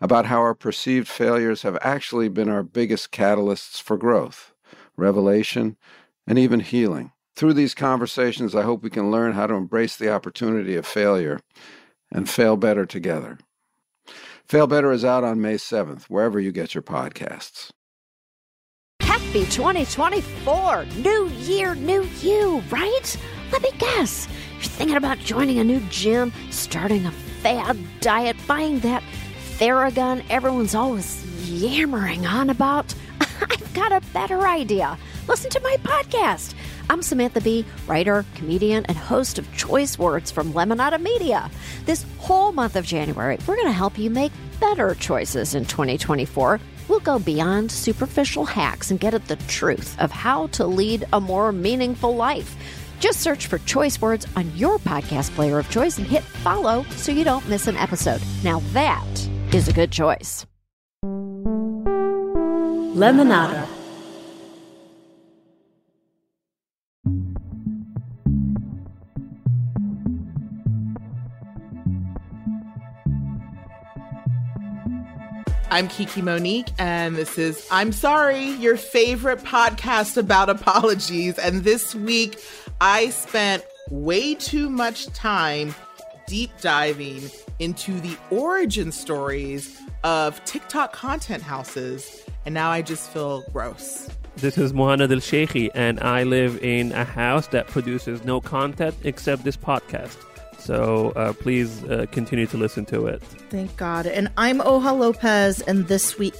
about how our perceived failures have actually been our biggest catalysts for growth, revelation, and even healing. Through these conversations, I hope we can learn how to embrace the opportunity of failure and fail better together. Fail Better is out on May 7th, wherever you get your podcasts. Happy 2024! New year, new you, right? Let me guess. You're thinking about joining a new gym, starting a fad diet, buying that Theragun everyone's always yammering on about? I've got a better idea. Listen to my podcast. I'm Samantha Bee, writer, comedian, and host of Choice Words from Lemonada Media. This whole month of January, we're going to help you make better choices in 2024. We'll go beyond superficial hacks and get at the truth of how to lead a more meaningful life. Just search for Choice Words on your podcast player of choice and hit follow so you don't miss an episode. Now that is a good choice. Lemonada. I'm Kiki Monique, and this is I'm Sorry, your favorite podcast about apologies. And this week, I spent way too much time deep diving into the origin stories of TikTok content houses, and now I just feel gross. This is Mohanad Elshieky, and I live in a house that produces no content except this podcast. So uh, please uh, continue to listen to it. Thank God. And I'm Oha Lopez, and this week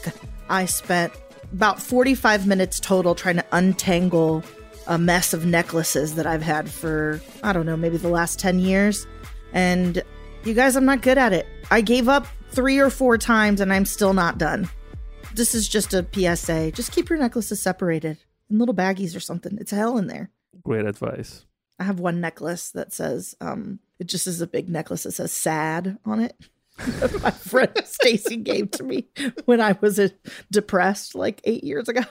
I spent about 45 minutes total trying to untangle a mess of necklaces that I've had for, I don't know, maybe the last 10 years. And you guys, I'm not good at it. I gave up three or four times and I'm still not done. This is just a PSA. Just keep your necklaces separated in little baggies or something. It's hell in there. Great advice. I have one necklace that says, um, it just is a big necklace that says sad on it. My friend Stacy gave to me when I was a, depressed like eight years ago.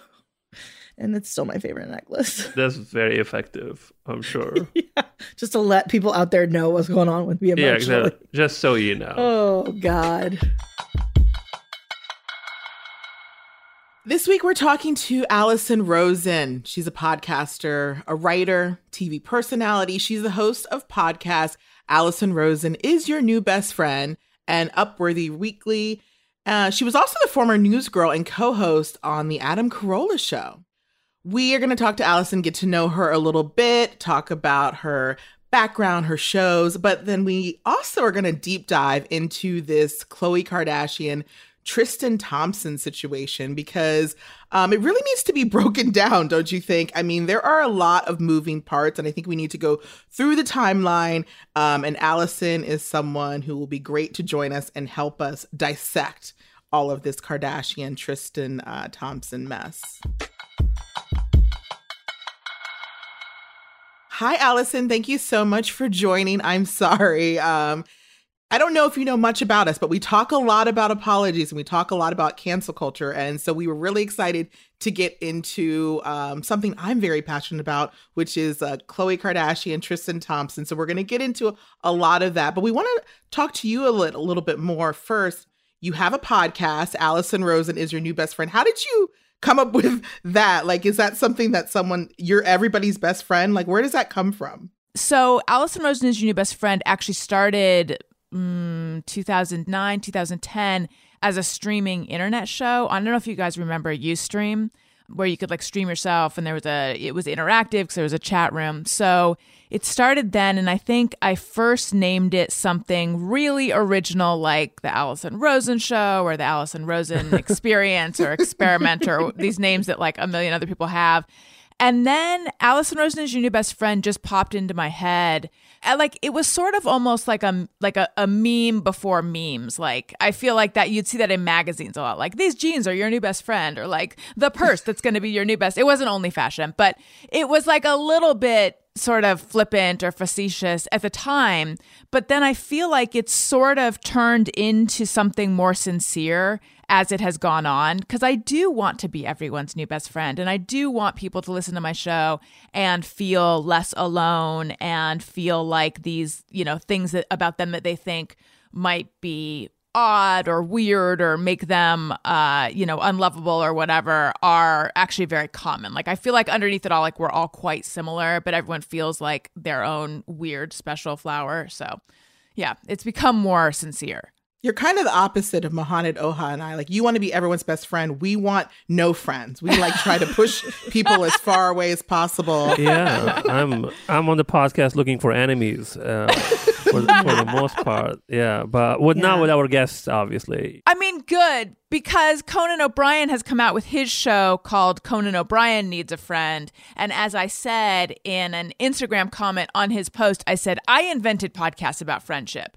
And it's still my favorite necklace. That's very effective, I'm sure. yeah, just to let people out there know what's going on with me emotionally. Yeah, exactly. Just so you know. Oh, God. This week, we're talking to Alison Rosen. She's a podcaster, a writer, TV personality. She's the host of podcast Alison Rosen is your new best friend and Upworthy Weekly. Uh, she was also the former newsgirl and co host on The Adam Carolla Show. We are going to talk to Alison, get to know her a little bit, talk about her background, her shows, but then we also are going to deep dive into this Khloe Kardashian Tristan Thompson situation because um, it really needs to be broken down, don't you think? I mean, there are a lot of moving parts, and I think we need to go through the timeline. Um, and Alison is someone who will be great to join us and help us dissect all of this Kardashian Tristan uh, Thompson mess. Hi, Alison. Thank you so much for joining. I'm sorry. Um, I don't know if you know much about us, but we talk a lot about apologies and we talk a lot about cancel culture. And so we were really excited to get into um, something I'm very passionate about, which is uh, Khloe Kardashian, and Tristan Thompson. So we're going to get into a lot of that, but we want to talk to you a little, a little bit more first. You have a podcast. Alison Rosen is your new best friend. How did you come up with that? Like, is that something that someone, you're everybody's best friend? Like, where does that come from? So, Alison Rosen is your new best friend actually started mm, 2009, 2010 as a streaming internet show. I don't know if you guys remember Ustream, where you could like stream yourself and there was a, it was interactive because there was a chat room. So it started then. And I think I first named it something really original like the alison Rosen show or the alison Rosen experience or experiment or these names that like a million other people have. And then Alison Rosen is your new best friend just popped into my head. Like it was sort of almost like a like a, a meme before memes. Like I feel like that you'd see that in magazines a lot. Like these jeans are your new best friend, or like the purse that's going to be your new best. It wasn't only fashion, but it was like a little bit sort of flippant or facetious at the time. But then I feel like it's sort of turned into something more sincere as it has gone on because I do want to be everyone's new best friend and I do want people to listen to my show and feel less alone and feel like these, you know, things that about them that they think might be odd or weird or make them uh you know unlovable or whatever are actually very common. Like i feel like underneath it all like we're all quite similar but everyone feels like their own weird special flower. So yeah it's become more sincere You're kind of the opposite of Mohanad Oha and I. Like, you want to be everyone's best friend. We want no friends. We like try to push people as far away as possible. yeah, I'm I'm on the podcast looking for enemies uh, for, the, for the most part. Yeah, but with not with our guests, obviously. I mean, good because Conan O'Brien has come out with his show called Conan O'Brien Needs a Friend. And as I said in an Instagram comment on his post, I said, I invented podcasts about friendship.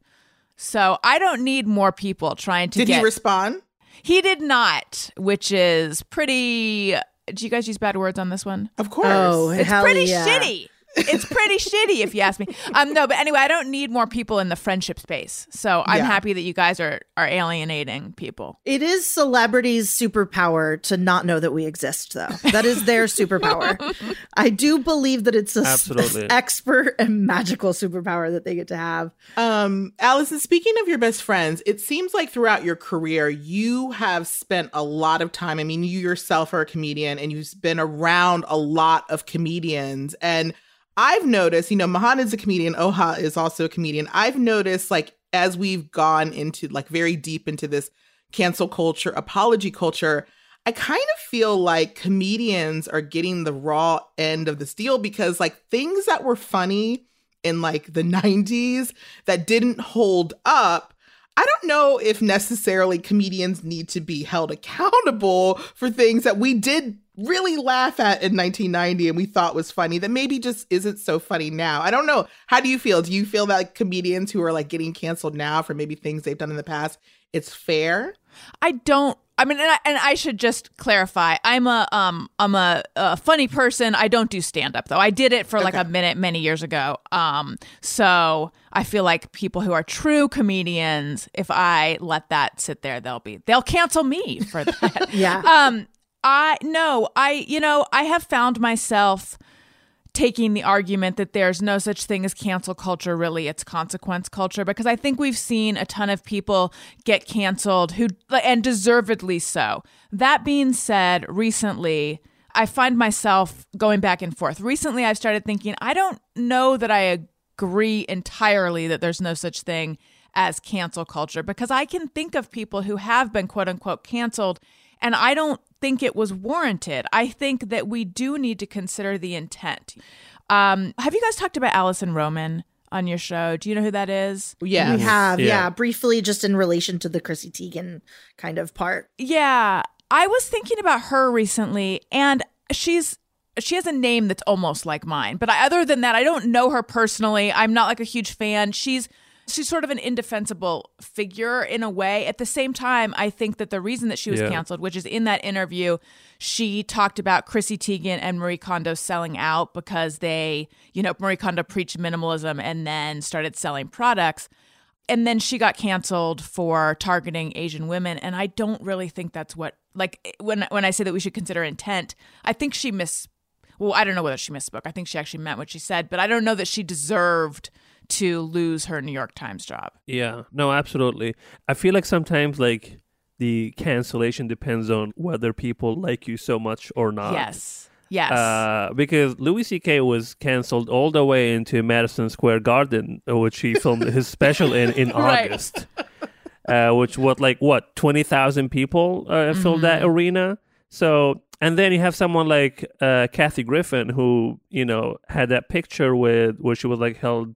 So I don't need more people trying to Did get. he respond? He did not, which is pretty. Do you guys use bad words on this one? Of course. Oh, It's hell pretty yeah. shitty. It's pretty shitty if you ask me. Um, no, but anyway, I don't need more people in the friendship space. So I'm Yeah. happy that you guys are are alienating people. It is celebrities' superpower to not know that we exist, though. That is their superpower. I do believe that it's a s- Absolutely. expert and magical superpower that they get to have. Um, Alison, speaking of your best friends, it seems like throughout your career, you have spent a lot of time. I mean, you yourself are a comedian and you've been around a lot of comedians. And I've noticed, you know, Mahan is a comedian, Oha is also a comedian. I've noticed, like, as we've gone into, like, very deep into this cancel culture, apology culture, I kind of feel like comedians are getting the raw end of this deal because, like, things that were funny in like the 90s that didn't hold up. I don't know if necessarily comedians need to be held accountable for things that we did really laugh at in 1990 and we thought was funny that maybe just isn't so funny now. I don't know. How do you feel? Do you feel that like, comedians who are like getting canceled now for maybe things they've done in the past, it's fair? I don't. I mean, and I, and I should just clarify. I'm a um I'm a, a funny person. I don't do stand up though. I did it for like a minute many years ago. Um, so I feel like people who are true comedians, if I let that sit there, they'll be they'll cancel me for that. Yeah. um, I no, I you know I have found myself taking the argument that there's no such thing as cancel culture really it's consequence culture. Because i think we've seen a ton of people get canceled who and deservedly so. That being said recently i find myself going back and forth. Recently i've started thinking i don't know that i agree entirely that there's no such thing as cancel culture. Because i can think of people who have been quote unquote canceled and I don't think it was warranted. I think that we do need to consider the intent. Um, have you guys talked about Alison Roman on your show? Do you know who that is? Yeah. We have, Yeah. yeah. briefly just in relation to the Chrissy Teigen kind of part. Yeah, I was thinking about her recently, and she's she has a name that's almost like mine. But I, other than that, I don't know her personally. I'm not like a huge fan. She's she's sort of an indefensible figure in a way. At the same time, I think that the reason that she was Yeah. canceled, which is in that interview, she talked about Chrissy Teigen and Marie Kondo selling out because they, you know, Marie Kondo preached minimalism and then started selling products and then she got canceled for targeting Asian women and I don't really think that's what like when when I say that we should consider intent I think she miss well I don't know whether she misspoke I think she actually meant what she said but I don't know that she deserved to lose her New York Times job Yeah, no, absolutely. I feel like sometimes like the cancellation depends on whether people like you so much or not. yes yes Uh, because Louis C.K. was canceled all the way into Madison Square Garden, uh, which he filmed his special in in Right. August. Uh, which what like what twenty thousand people uh, filled Mm-hmm. that arena. So and then you have someone like uh, Kathy Griffin who you know had that picture with where she was like held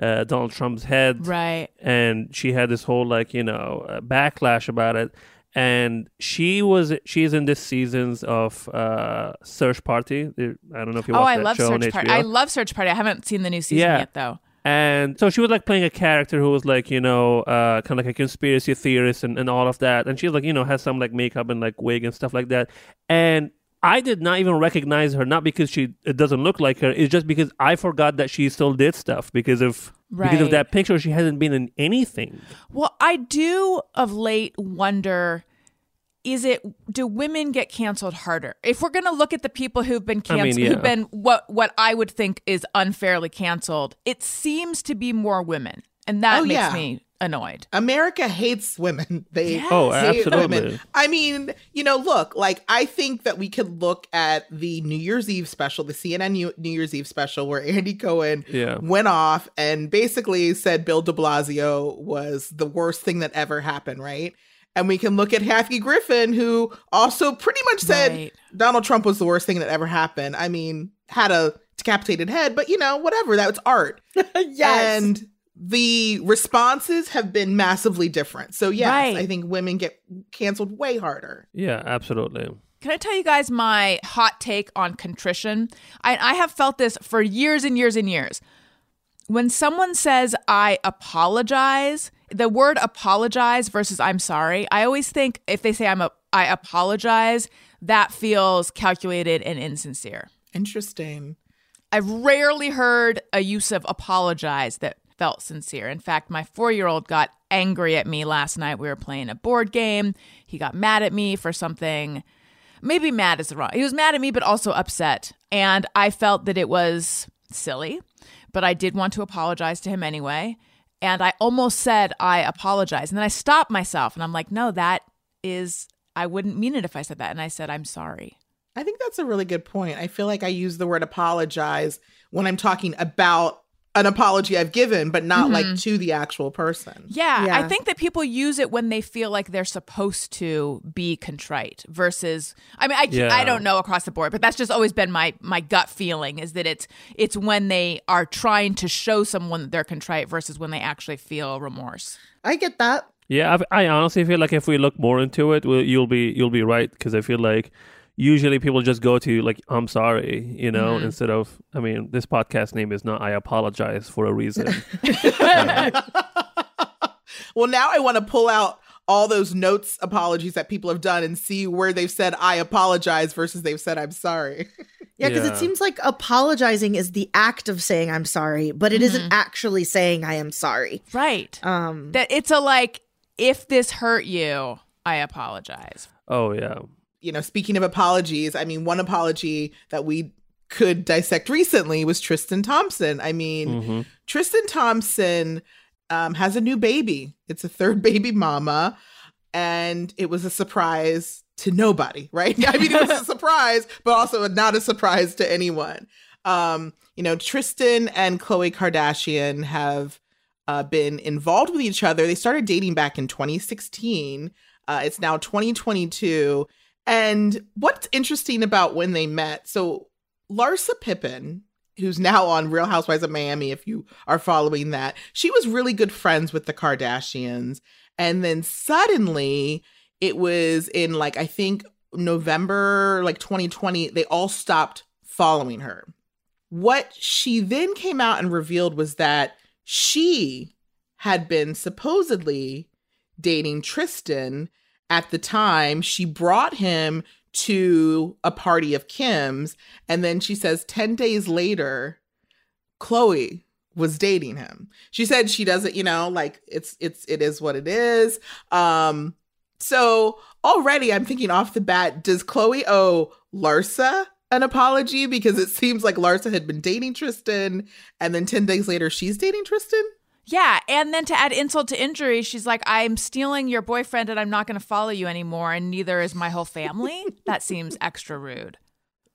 uh, Donald Trump's head right and she had this whole like you know uh, backlash about it and she was she's in this seasons of uh Search Party. I don't know if you Oh, watched I love Search Party. I love Search Party. I haven't seen the new season Yeah. yet, though. And so she was like playing a character who was like, you know, uh, kind of like a conspiracy theorist and, and all of that. And she's like, you know, has some like makeup and like wig and stuff like that. And I did not even recognize her, not because she it doesn't look like her. It's just because I forgot that she still did stuff because of because of that picture. She hasn't been in anything. Well, I do of late wonder is it do women get canceled harder? If we're going to look at the people who've been I mean, canceled yeah. who've been what what I would think is unfairly canceled, it seems to be more women. And that Oh, makes yeah. me annoyed. America hates women. They Yes. Oh, hate absolutely. women. I mean, you know, look, like I think that we could look at the New Year's Eve special, the CNN New New Year's Eve special, where Andy Cohen Yeah. went off and basically said Bill De Blasio was the worst thing that ever happened, right? And we can look at Kathy Griffin, who also pretty much said Right. Donald Trump was the worst thing that ever happened. I mean, had a decapitated head, but you know, whatever. That was art. yes. And the responses have been massively different. So yes, Right. I think women get canceled way harder. Yeah, absolutely. Can I tell you guys my hot take on contrition? I, I have felt this for years and years and years. When someone says, I apologize, the word apologize versus I'm sorry, I always think if they say I'm a, I apologize, that feels calculated and insincere. Interesting. I've rarely heard a use of apologize that felt sincere. In fact, my four year old got angry at me last night. We were playing a board game. He got mad at me for something. Maybe mad is the wrong. He was mad at me, but also upset. And I felt that it was silly, but I did want to apologize to him anyway. And I almost said, I apologize. And then I stopped myself and I'm like, no, that is, I wouldn't mean it if I said that. And I said, I'm sorry. I think that's a really good point. I feel like I use the word apologize when I'm talking about an apology I've given, but not like mm-hmm. to the actual person. Yeah, Yeah. I think that people use it when they feel like they're supposed to be contrite versus I mean I Yeah. I don't know across the board, but that's just always been my my gut feeling is that it's it's when they are trying to show someone that they're contrite versus when they actually feel remorse. I get that. Yeah, I, I honestly feel like if we look more into it, well, you'll be you'll be right because I feel like usually people just go to like I'm sorry, you know, Mm-hmm. instead of I mean this podcast name is not I apologize for a reason. Well, now I want to pull out all those notes apologies that people have done and see where they've said I apologize versus they've said I'm sorry. Yeah, because Yeah. it seems like apologizing is the act of saying I'm sorry, but it Mm-hmm. not actually saying I am sorry. Right. Um, That it's a like if this hurt you, I apologize. oh yeah, you know, speaking of apologies, I mean, one apology that we could dissect recently was Tristan Thompson. I mean, Mhm. Tristan Thompson um, has a new baby. It's a third baby mama, and it was a surprise to nobody, right? I mean, it was a surprise, but also not a surprise to anyone. Um, you know, Tristan and Khloe Kardashian have uh, been involved with each other. They started dating back in 2016. Uh, it's now 2022. And what's interesting about when they met, so Larsa Pippen, who's now on Real Housewives of Miami, if you are following that, she was really good friends with the Kardashians. And then suddenly it was in like, I think November, like 2020, they all stopped following her. What she then came out and revealed was that she had been supposedly dating Tristan at the time. She brought him to a party of Kim's. And then she says 10 days later, Khloe was dating him. She said she doesn't, you know, like it's it's it is what it is. Um so already I'm thinking off the bat, does Khloe owe Larsa an apology because it seems like Larsa had been dating Tristan and then 10 days later she's dating Tristan? Yeah, and then to add insult to injury, she's like, "I'm stealing your boyfriend, and I'm not going to follow you anymore, and neither is my whole family." that seems extra rude.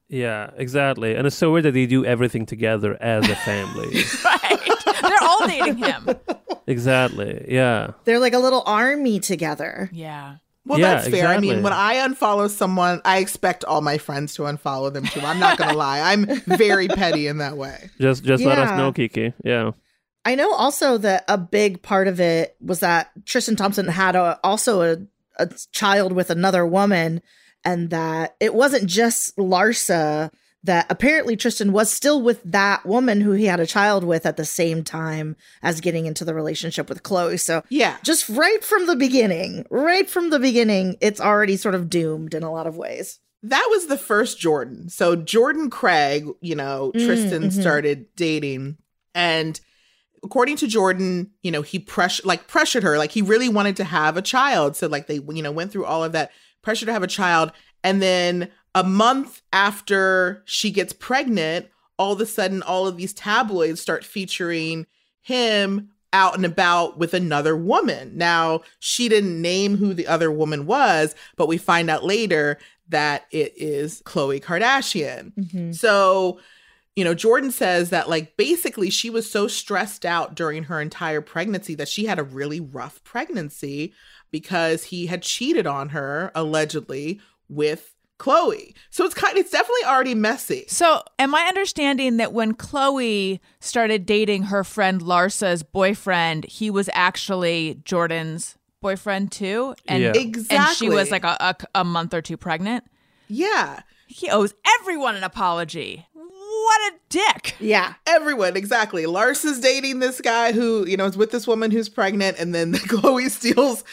yeah, exactly. And it's so weird that they do everything together as a family. Right? They're all dating him. exactly. Yeah. they're like a little army together. Yeah. Well, Yeah, that's fair. I mean, when I unfollow someone, I expect all my friends to unfollow them too. I'm not going to lie. I'm very petty in that way. Just just let us know, Kiki. Yeah. I know also that a big part of it was that Tristan Thompson had a, also a, a child with another woman and that it wasn't just Larsa that apparently Tristan was still with that woman who he had a child with at the same time as getting into the relationship with Khloe. So, Yeah. just right from the beginning, right from the beginning, it's already sort of doomed in a lot of ways. That was the first Jordan. So Jordan Craig, you know, Mm, Tristan mhm. started dating and according to Jordan, you know, he pressure like pressured her like he really wanted to have a child. So like they you know went through all of that pressure to have a child and then a month after she gets pregnant, all of a sudden all of these tabloids start featuring him out and about with another woman. Now, she didn't name who the other woman was, but we find out later that it is Khloe Kardashian. Mm-hmm. So, you know, Jordan says that, like, basically she was so stressed out during her entire pregnancy that she had a really rough pregnancy because he had cheated on her, allegedly, with Khloe. So it's kind it's definitely already messy. So, am I understanding that when Khloe started dating her friend Larsa's boyfriend, he was actually Jordan's boyfriend too? And, Yeah. and she was like a, a, a month or two pregnant? Yeah. He owes everyone an apology. What a dick. Yeah. Everyone, exactly. Lars is dating this guy who, you know, is with this woman who's pregnant, and then Khloe steals,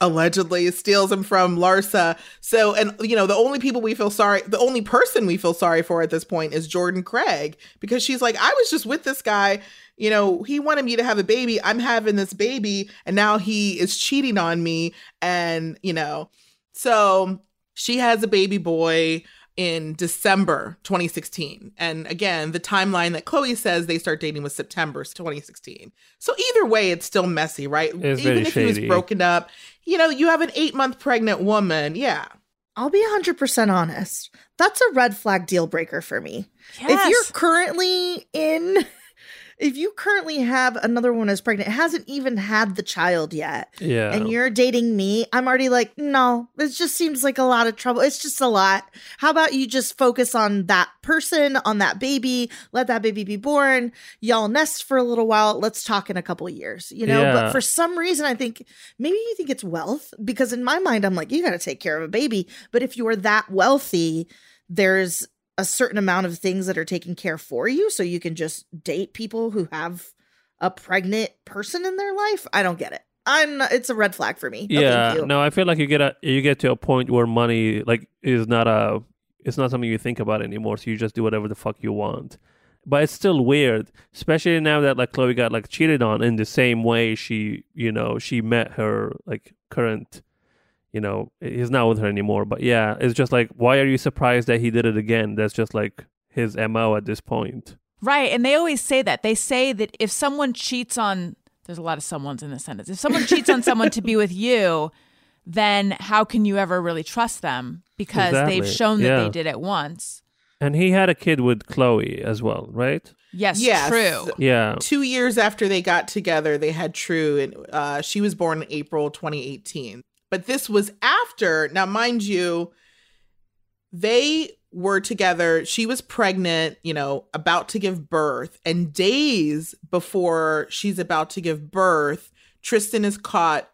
allegedly steals him from Larsa. So, and, you know, the only people we feel sorry, the only person we feel sorry for at this point is Jordan Craig, because she's like, I was just with this guy. You know, he wanted me to have a baby. I'm having this baby, and now he is cheating on me. And, you know, so she has a baby boy in December 2016. And again, the timeline that Khloe says they start dating was September 2016. So either way, it's still messy, right? It's Even very if he was broken up, you know, you have an eight month pregnant woman. Yeah. I'll be 100% honest. That's a red flag deal breaker for me. If you're currently in, if you currently have another one as pregnant, hasn't even had the child yet, Yeah. and you're dating me, I'm already like, no, this just seems like a lot of trouble. It's just a lot. How about you just focus on that person, on that baby, let that baby be born, y'all nest for a little while. Let's talk in a couple years, you know? Yeah. But for some reason, I think maybe you think it's wealth because in my mind, I'm like, you got to take care of a baby. But if you are that wealthy, there's a certain amount of things that are taken care for you. So you can just date people who have a pregnant person in their life. I don't get it. I'm not, it's a red flag for me. Yeah. you. No, I feel like you get a you get to a point where money like is not a it's not something you think about anymore. So you just do whatever the fuck you want. But it's still weird, especially now that like Khloe got like cheated on in the same way she you know she met her like current you know he's not with her anymore. But yeah, it's just like why are you surprised that he did it again? That's just like his mo at this point. Right. And they always say that. They say that if someone cheats on, there's a lot of someone's in the sentence. If someone cheats on someone to be with you, then how can you ever really trust them? Because they've shown that Yeah. they did it once. And he had a kid with Khloe as well, right? Yes, Yes. true. Yeah. Two years after they got together, they had True, and uh, she was born in April 2018. But this was after, now, mind you, they were together. She was pregnant, you know, about to give birth. And days before she's about to give birth, Tristan is caught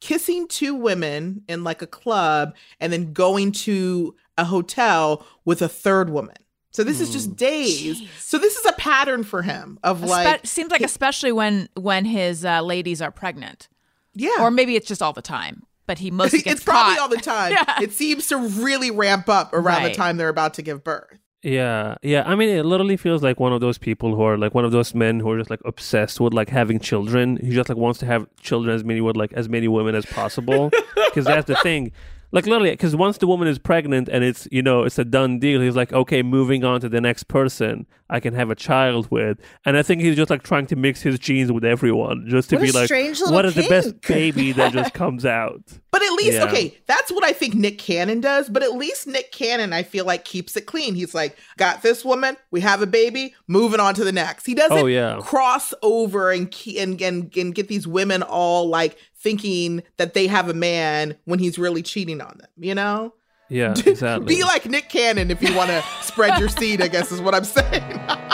kissing two women in like a club and then going to a hotel with a third woman. So this is just days. Jeez. So this is a pattern for him of Espe- like seems like especially when when his uh, ladies are pregnant, yeah. or maybe it's just all the time. But he mostly gets it's probably caught. all the time. Yeah. It seems to really ramp up around Right. the time they're about to give birth. Yeah, yeah. I mean, it literally feels like one of those people who are like one of those men who are just like obsessed with like having children. He just like wants to have children as many with like as many women as possible. Because that's the thing. Like literally, because once the woman is pregnant and it's you know it's a done deal, he's like, okay, moving on to the next person I can have a child with. And I think he's just like trying to mix his genes with everyone, just to What be like, what is the best baby that just comes out? But at least, Yeah. okay, that's what I think Nick Cannon does. But at least Nick Cannon, I feel like, keeps it clean. He's like, got this woman, we have a baby, moving on to the next. He doesn't Oh, yeah. cross over and, and, and, and get these women all like thinking that they have a man when he's really cheating on them, you know? Yeah, exactly. Be like Nick Cannon if you want to spread your seed, I guess is what I'm saying.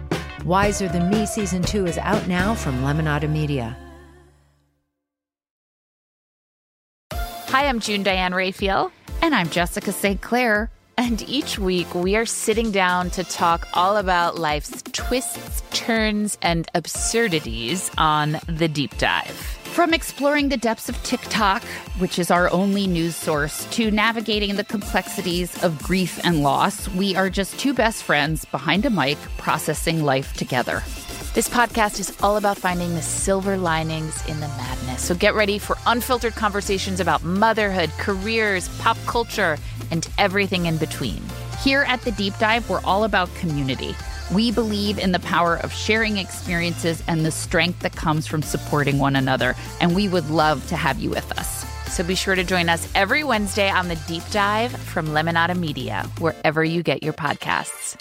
Wiser Than Me Season 2 is out now from Lemonada Media. Hi, I'm June Diane Raphael. And I'm Jessica St. Clair. And each week we are sitting down to talk all about life's twists, turns, and absurdities on The Deep Dive. From exploring the depths of TikTok, which is our only news source, to navigating the complexities of grief and loss, we are just two best friends behind a mic processing life together. This podcast is all about finding the silver linings in the madness. So get ready for unfiltered conversations about motherhood, careers, pop culture, and everything in between. Here at The Deep Dive, we're all about community. We believe in the power of sharing experiences and the strength that comes from supporting one another, and we would love to have you with us. So be sure to join us every Wednesday on the Deep Dive from Lemonada Media, wherever you get your podcasts.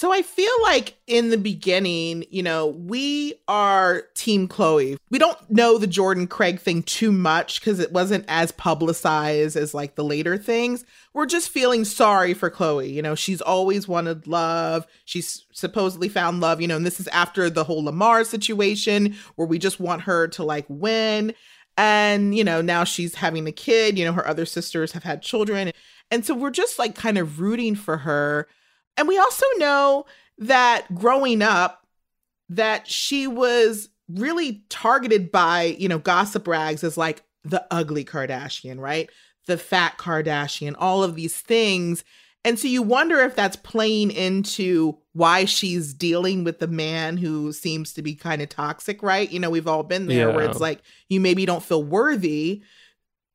So I feel like in the beginning, you know, we are Team Khloe. We don't know the Jordan Craig thing too much because it wasn't as publicized as like the later things. We're just feeling sorry for Khloe. You know, she's always wanted love. She's supposedly found love, you know, and this is after the whole Lamar situation where we just want her to like win. And, you know, now she's having a kid, you know, her other sisters have had children. And so we're just like kind of rooting for her and we also know that growing up, that she was really targeted by, you know, gossip rags as like the ugly Kardashian, right? The fat Kardashian, all of these things. And so you wonder if that's playing into why she's dealing with the man who seems to be kind of toxic, right? You know, we've all been there Yeah. where it's like you maybe don't feel worthy.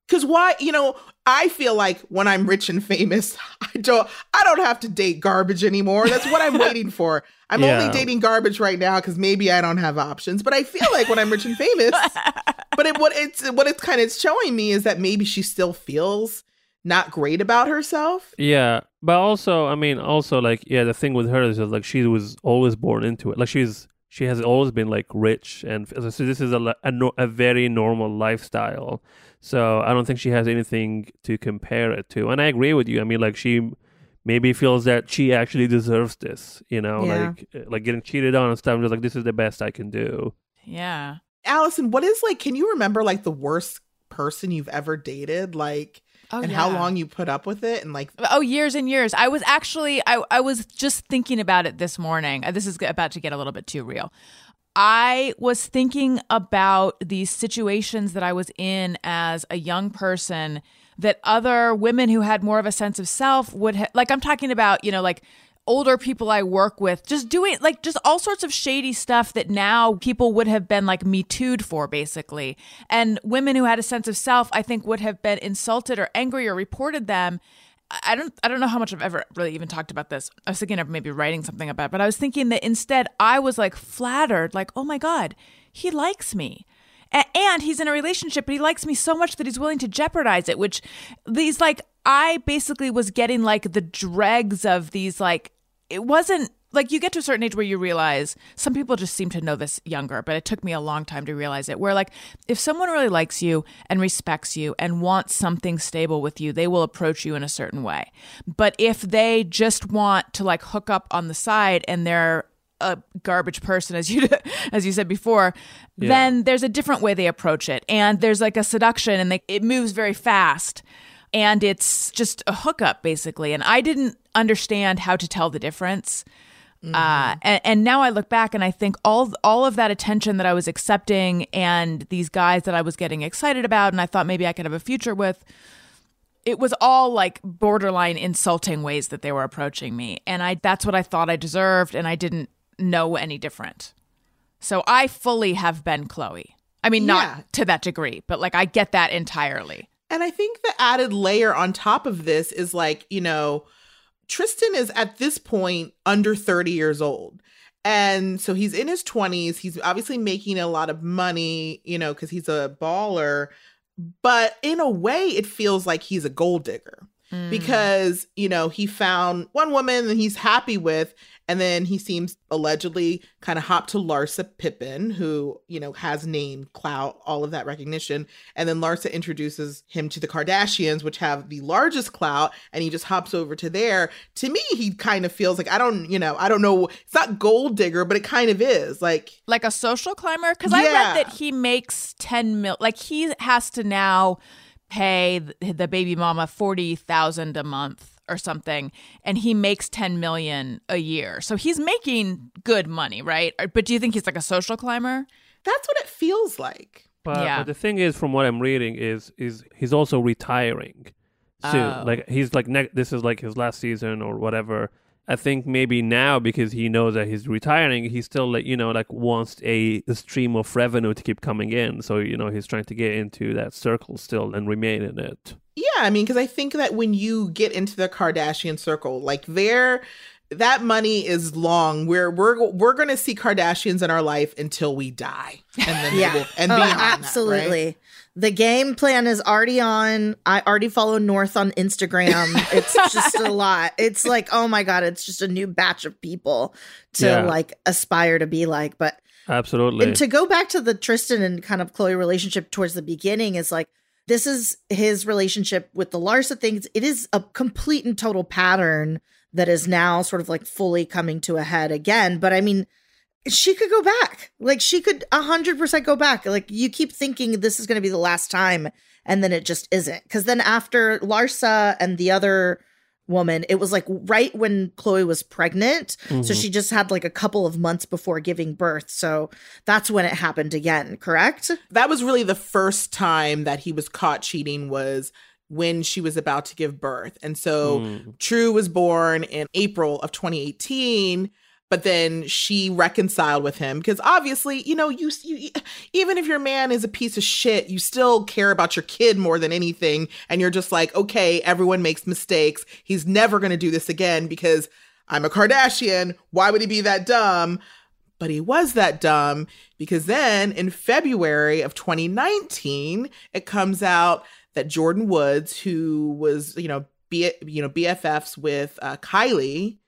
Cause why, you know, I feel like when I'm rich and famous, I don't I don't have to date garbage anymore. That's what I'm waiting for. I'm Yeah. only dating garbage right now because maybe I don't have options. But I feel like when I'm rich and famous, but it, what it's what it's kind of showing me is that maybe she still feels not great about herself. Yeah, but also, I mean, also like, yeah, the thing with her is that, like she was always born into it. Like she's she has always been like rich, and so this is a a, a very normal lifestyle. So I don't think she has anything to compare it to. And I agree with you. I mean, like she maybe feels that she actually deserves this. You know, Yeah. like uh, like getting cheated on and stuff. And just like this is the best I can do. Yeah. Alison, what is like? Can you remember like the worst person you've ever dated? Like, Oh, and how long you put up with it? And like, Oh, years and years. I was actually, I, I was just thinking about it this morning. Uh, This is about to get a little bit too real. I was thinking about these situations that I was in as a young person that other women who had more of a sense of self would ha- like I'm talking about, you know, like older people I work with just doing like just all sorts of shady stuff that now people would have been like me too'd for basically. And women who had a sense of self I think would have been insulted or angry or reported them I don't I don't know how much I've ever really even talked about this. I was thinking of maybe writing something about it, but I was thinking that instead I was like flattered, like, oh my God, he likes me. A- and he's in a relationship, but he likes me so much that he's willing to jeopardize it, which these like I basically was getting like the dregs of these like it wasn't like you get to a certain age where you realize some people just seem to know this younger, but it took me a long time to realize it. Where like if someone really likes you and respects you and wants something stable with you, they will approach you in a certain way. But if they just want to like hook up on the side and they're a garbage person as you as you said before then there's a different way they approach it and there's like a seduction and they, it moves very fast and it's just a hookup basically and i didn't understand how to tell the difference uh, and, and now I look back and I think all all of that attention that I was accepting and these guys that I was getting excited about and I thought maybe I could have a future with, it was all like borderline insulting ways that they were approaching me, and I that's what I thought I deserved, and I didn't know any different. So I fully have been Khloe. I mean, Yeah. not to that degree, but like I get that entirely. And I think the added layer on top of this is like, you know, Tristan is at this point under 30 years old. And so he's in his 20s. He's obviously making a lot of money, you know, because he's a baller. But in a way, it feels like he's a gold digger Mm. because, you know, he found one woman that he's happy with. And then he seems allegedly kind of hop to Larsa Pippen, who, you know, has name, clout, all of that recognition. And then Larsa introduces him to the Kardashians, which have the largest clout, and he just hops over to there. To me, he kind of feels like I don't, you know, I don't know. It's not gold digger, but it kind of is. Like, like a social climber because i Yeah. read that he makes 10 mil like he has to now pay the baby mama 40,000 a month or something and he makes 10 million a year so he's making good money right uh, but do you think he's like a social climber that's what it feels like. But, Yeah. but the thing is, from what I'm reading, is is he's also retiring soon. Oh. Like he's like ne- this is like his last season or whatever. I think maybe now because he knows that he's retiring, he still like you know like wants a, a stream of revenue to keep coming in. So you know he's trying to get into that circle still and remain in it. Yeah, I mean, because I think that when you get into the Kardashian circle, like there, that money is long. We're we're we're gonna see Kardashians in our life until we die, and then Yeah. will, and Oh, beyond that, right? absolutely. The game plan is already on. I already follow North on Instagram. It's just a lot. It's like, oh my God, it's just a new batch of people to Yeah. like aspire to be like. But Absolutely. and to go back to the Tristan and kind of Khloe relationship towards the beginning is like, this is his relationship with the Larsa things. It is a complete and total pattern that is now sort of like fully coming to a head again. But I mean, she could go back. Like she could a hundred percent go back. Like you keep thinking this is going to be the last time, and then it just isn't. Because then after Larsa and the other woman, it was like right when Khloe was pregnant. So she just had like a couple of months before giving birth. So that's when it happened again. Correct? That was really the first time that he was caught cheating. Was when she was about to give birth, and so Mm. True was born in April of 2018. But then she reconciled with him because obviously, you know, you, you even if your man is a piece of shit, you still care about your kid more than anything. And you're just like, okay, everyone makes mistakes. He's never going to do this again because I'm a Kardashian. Why would he be that dumb? But he was that dumb because then in February of 2019, it comes out that Jordyn Woods, who was, you know, B, you know, BFFs with uh, Kylie,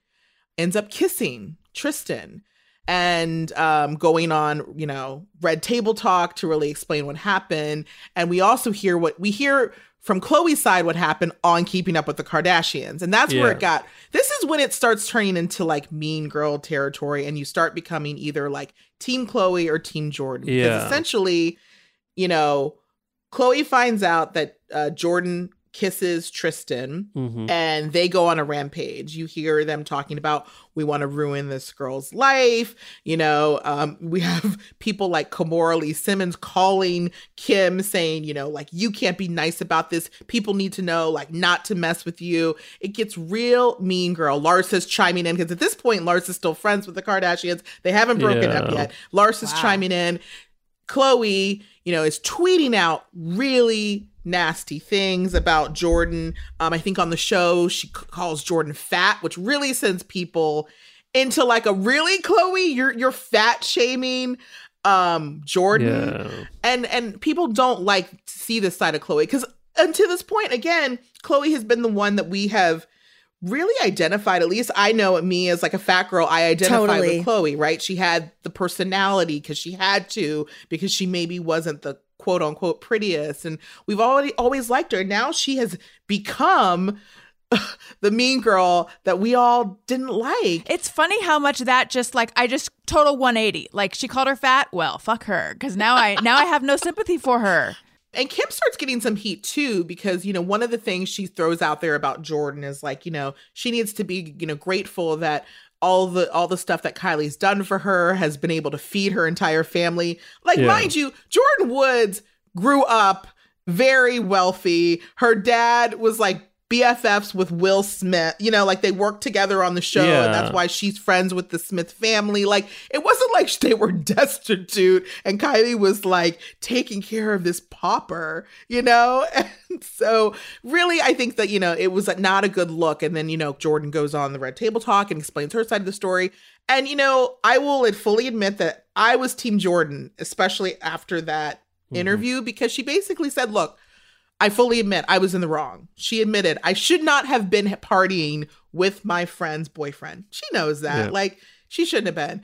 ends up kissing Tristan and um, going on, you know, red table talk to really explain what happened. And we also hear what we hear from Khloe's side what happened on Keeping Up with the Kardashians. And that's where it got. This is when it starts turning into like mean girl territory and you start becoming either like Team Khloe or Team Jordyn. Because Yeah. essentially, you know, Khloe finds out that uh, Jordyn kisses Tristan Mhm. and they go on a rampage. You hear them talking about we want to ruin this girl's life. You know, um, we have people like Kamora Lee Simmons calling Kim saying, you know, like you can't be nice about this. People need to know, like, not to mess with you. It gets real mean girl. Larsa's chiming in because at this point, Larsa's still friends with the Kardashians. They haven't broken up Yeah. yet. Larsa's chiming in. Khloe, you know, is tweeting out really nasty things about Jordyn. Um, I think on the show she c- calls Jordyn fat, which really sends people into like a really Khloe, you're you're fat shaming um Jordyn. Yeah. And and people don't like to see this side of Khloe because until this point, again, Khloe has been the one that we have really identified. At least I know me as like a fat girl. I identify Totally. with Khloe, right? She had the personality because she had to because she maybe wasn't the quote unquote prettiest, and we've already always liked her. Now she has become the mean girl that we all didn't like. It's funny how much that just like I just total 180. Like she called her fat. Well, fuck her cuz now I now I have no sympathy for her. And Kim starts getting some heat too because, you know, one of the things she throws out there about Jordyn is like, you know, she needs to be, you know, grateful that all the all the stuff that Kylie's done for her has been able to feed her entire family. Like Yeah. mind you, Jordyn Woods grew up very wealthy. Her dad was like BFFs with Will Smith. You know, like they worked together on the show, Yeah. and that's why she's friends with the Smith family. Like it wasn't like they were destitute, and Kylie was like taking care of this pauper. You know, and so really, I think that you know it was not a good look. And then you know Jordyn goes on the Red Table Talk and explains her side of the story. And you know, I will fully admit that I was Team Jordyn, especially after that mm-hmm. interview, because she basically said, "Look." I fully admit I was in the wrong. She admitted I should not have been partying with my friend's boyfriend. She knows that. Yeah. Like she shouldn't have been.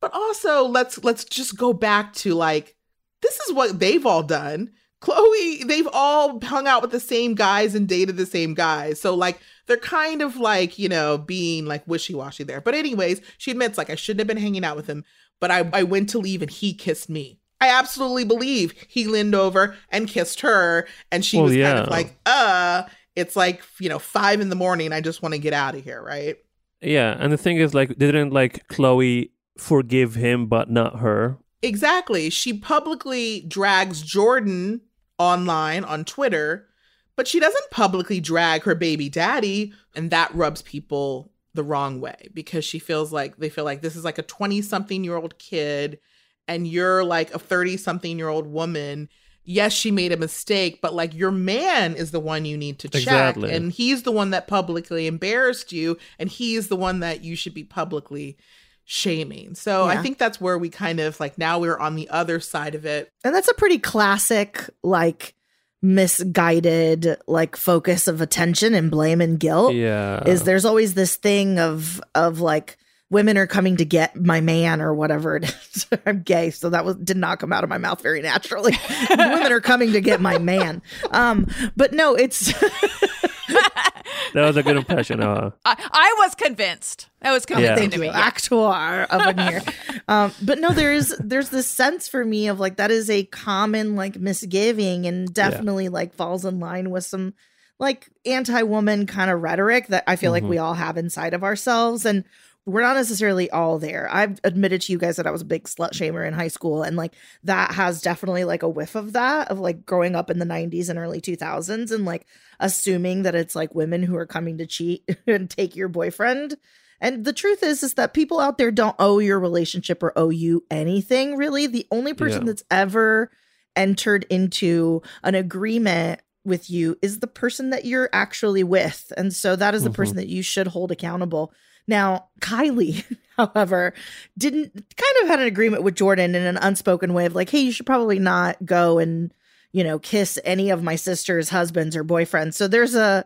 But also let's let's just go back to like this is what they've all done. Khloe, they've all hung out with the same guys and dated the same guys. So like they're kind of like, you know, being like wishy-washy there. But anyways, she admits like I shouldn't have been hanging out with him, but I, I went to leave and he kissed me. I absolutely believe he leaned over and kissed her and she Well, was kind of like, uh, it's like, you know, five in the morning. I just want to get out of here, right? Yeah, and the thing is, like, didn't like Khloe forgive him, but not her? Exactly. She publicly drags Jordyn online on Twitter, but she doesn't publicly drag her baby daddy. And that rubs people the wrong way because she feels like they feel like this is like a 20 something year old kid and you're like a 30 something year old woman. Yes, she made a mistake, but like your man is the one you need to check. Exactly. And he's the one that publicly embarrassed you. And he's the one that you should be publicly shaming. So I think that's where we kind of like now we're on the other side of it. And that's a pretty classic, like, misguided, like, focus of attention and blame and guilt. Yeah. Is there's always this thing of, of like, women are coming to get my man or whatever it is. I'm gay, so that was did not come out of my mouth very naturally. women are coming to get my man. Um, but no, it's that was a good impression. Uh, I, I was convinced. That was convincing Yeah. Thank to you, me. Yeah. actor of an here. um, but no, there's there's this sense for me of like that is a common like misgiving and definitely like falls in line with some like anti-woman kind of rhetoric that I feel like Mhm. we all have inside of ourselves and we're not necessarily all there. I've admitted to you guys that I was a big slut shamer in high school and like that has definitely like a whiff of that of like growing up in the 90s and early 2000s and like assuming that it's like women who are coming to cheat and take your boyfriend. And the truth is is that people out there don't owe your relationship or owe you anything really. The only person Yeah. that's ever entered into an agreement with you is the person that you're actually with. And so that is the Mhm. person that you should hold accountable. Now, Kylie, however, didn't kind of had an agreement with Jordyn in an unspoken way of like, hey, you should probably not go and, you know, kiss any of my sister's husbands or boyfriends. So there's a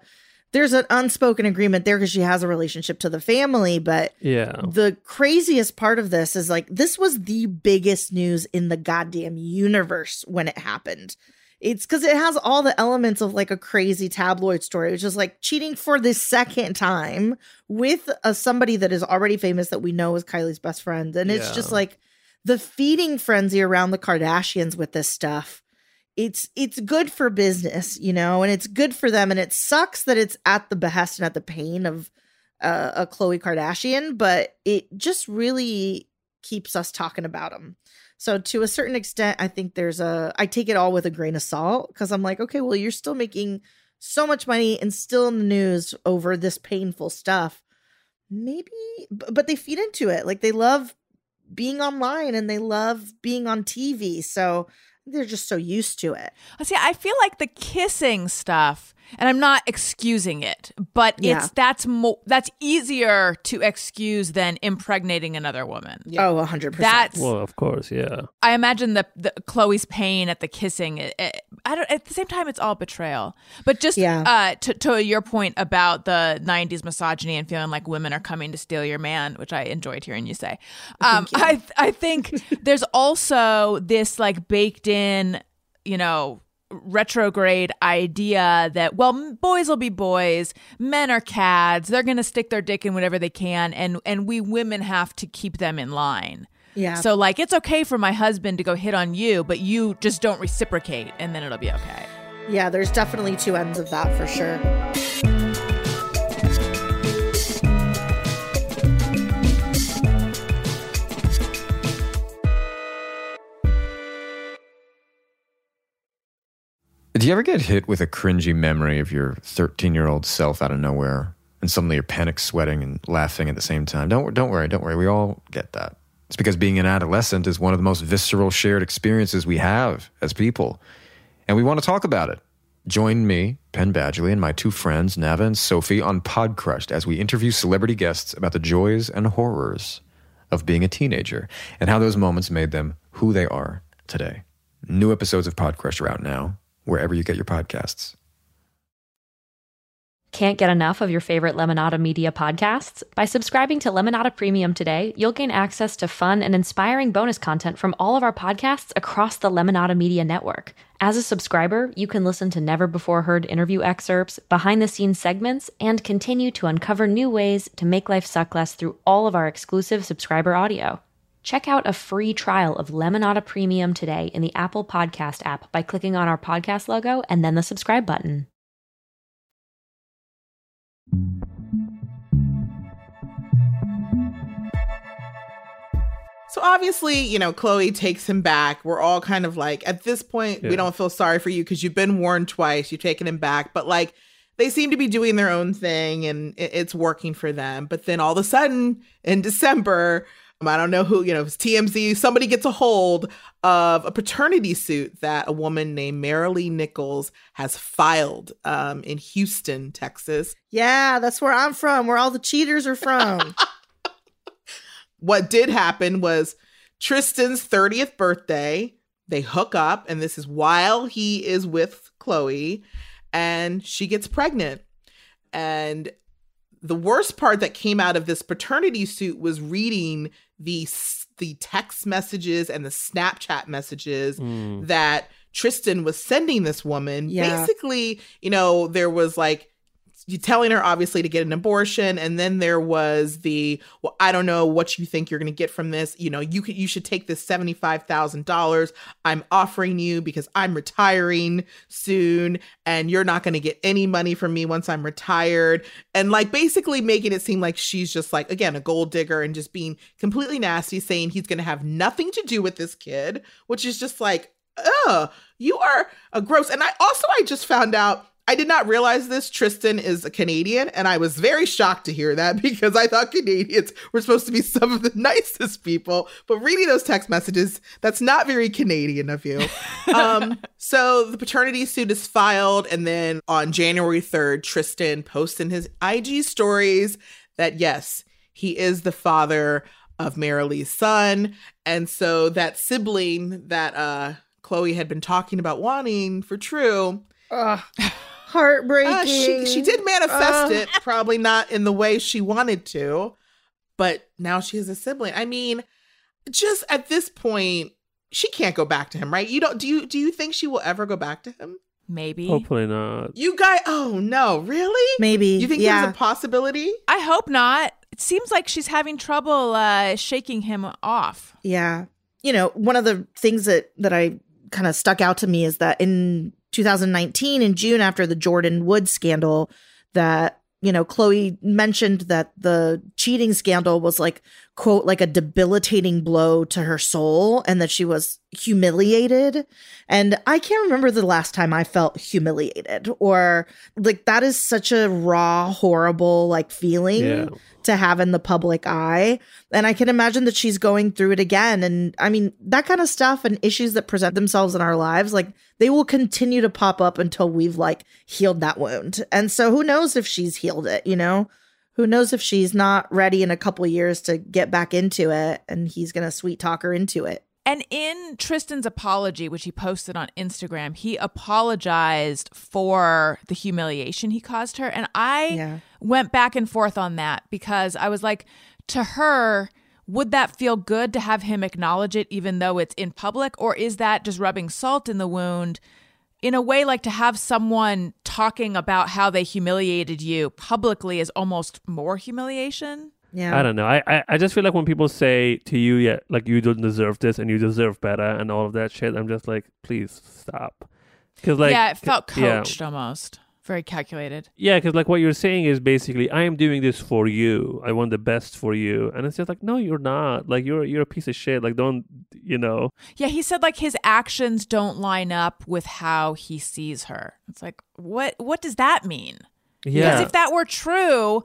there's an unspoken agreement there because she has a relationship to the family, but yeah. the craziest part of this is like this was the biggest news in the goddamn universe when it happened. It's because it has all the elements of like a crazy tabloid story, which is like cheating for the second time with a, somebody that is already famous that we know is Kylie's best friend. And it's Yeah. just like the feeding frenzy around the Kardashians with this stuff. It's it's good for business, you know, and it's good for them. And it sucks that it's at the behest and at the pain of uh, a Khloe Kardashian, but it just really keeps us talking about them. So to a certain extent, I think there's a I take it all with a grain of salt because I'm like, okay, well, you're still making so much money and still in the news over this painful stuff. Maybe, but they feed into it. Like they love being online and they love being on TV. So they're just so used to it. See, I feel like the kissing stuff, and I'm not excusing it, but Yeah. it's that's mo- that's easier to excuse than impregnating another woman. Yeah. Oh, 100%. That's Well, of course, yeah. I imagine the, the Khloe's pain at the kissing. It, it- I don't. At the same time, it's all betrayal. But just Yeah. uh, to to your point about the '90s misogyny and feeling like women are coming to steal your man, which I enjoyed hearing you say. Um, I I think there's also this like baked in, you know. Retrograde idea that well, boys will be boys, men are cads. They're gonna stick their dick in whatever they can, and and we women have to keep them in line. yeah. So like it's okay for my husband to go hit on you, but you just don't reciprocate and then it'll be okay. yeah, there's definitely two ends of that for sure. Do you ever get hit with a cringy memory of your 13 year old self out of nowhere and suddenly you're panic sweating and laughing at the same time? Don't, don't worry, don't worry. We all get that. It's because being an adolescent is one of the most visceral shared experiences we have as people. And we want to talk about it. Join me, Penn Badgley, and my two friends, Nava and Sophie, on Podcrushed as we interview celebrity guests about the joys and horrors of being a teenager and how those moments made them who they are today. New episodes of Podcrushed are out now, wherever you get your podcasts. Can't get enough of your favorite Lemonada Media podcasts? By subscribing to Lemonada Premium today, you'll gain access to fun and inspiring bonus content from all of our podcasts across the Lemonada Media network. As a subscriber, you can listen to never before heard interview excerpts, behind the scenes segments, and continue to uncover new ways to make life suck less through all of our exclusive subscriber audio. Check out a free trial of Lemonada Premium today in the Apple Podcast app by clicking on our podcast logo and then the subscribe button. So obviously, you know, Khloe takes him back. We're all kind of like, at this point, Yeah. we don't feel sorry for you because you've been warned twice. You've taken him back, but like, they seem to be doing their own thing and it's working for them. But then all of a sudden, in December, I don't know who, you know, it's TMZ, somebody gets a hold of a paternity suit that a woman named Maralee Nichols has filed um, in Houston, Texas. Yeah, that's where I'm from, where all the cheaters are from. what did happen was Tristan's 30th birthday, they hook up, and this is while he is with Khloe, and she gets pregnant. And the worst part that came out of this paternity suit was reading the the text messages and the Snapchat messages Mm. that Tristan was sending this woman. Yeah. Basically, you know, there was like you telling her obviously to get an abortion and then there was the well i don't know what you think you're going to get from this. You know you could you should take this $75000 i'm offering you because i'm retiring soon and you're not going to get any money from me once i'm retired. And like basically making it seem like she's just like again a gold digger and just being completely nasty saying he's going to have nothing to do with this kid which is just like ugh you are a gross. And i also i just found out I did not realize this. Tristan is a Canadian, and I was very shocked to hear that because I thought Canadians were supposed to be some of the nicest people. But reading those text messages, that's not very Canadian of you. um, so the paternity suit is filed, and then on January 3rd, Tristan posts in his IG stories that yes, he is the father of Maralee's son. And so that sibling that uh Khloe had been talking about wanting for True. Ugh, heartbreaking. Uh, she she did manifest Ugh. it, probably not in the way she wanted to, but now she has a sibling. I mean, just at this point, she can't go back to him, right? You don't do you do you think she will ever go back to him? Maybe. Hopefully not. You guys, oh no, really? Maybe. You think yeah. there's a possibility? I hope not. It seems like she's having trouble uh, shaking him off. Yeah. You know, one of the things that that I kind of stuck out to me is that in 2019 in June after the Jordyn Woods scandal that you know Khloe mentioned that the cheating scandal was like quote like a debilitating blow to her soul and that she was humiliated and I can't remember the last time I felt humiliated or like that is such a raw horrible like feeling Yeah. to have in the public eye. And I can imagine that she's going through it again. And I mean, that kind of stuff and issues that present themselves in our lives, like they will continue to pop up until we've like healed that wound. And so who knows if she's healed it, you know? Who knows if she's not ready in a couple years to get back into it and he's going to sweet talk her into it. And in Tristan's apology, which he posted on Instagram, he apologized for the humiliation he caused her. And I Yeah. went back and forth on that because I was like, to her, would that feel good to have him acknowledge it even though it's in public? Or is that just rubbing salt in the wound? In a way, like to have someone talking about how they humiliated you publicly is almost more humiliation. Yeah. I don't know. I, I, I just feel like when people say to you, yeah, like you don't deserve this and you deserve better and all of that shit, I'm just like, please stop. Because like, yeah, it felt yeah. coached almost. Very calculated. Yeah, because like what you're saying is basically, I am doing this for you. I want the best for you, and it's just like, no, you're not. Like you're you're a piece of shit. Like don't you know? Yeah, he said like his actions don't line up with how he sees her. It's like what what does that mean? Yeah. Because if that were true,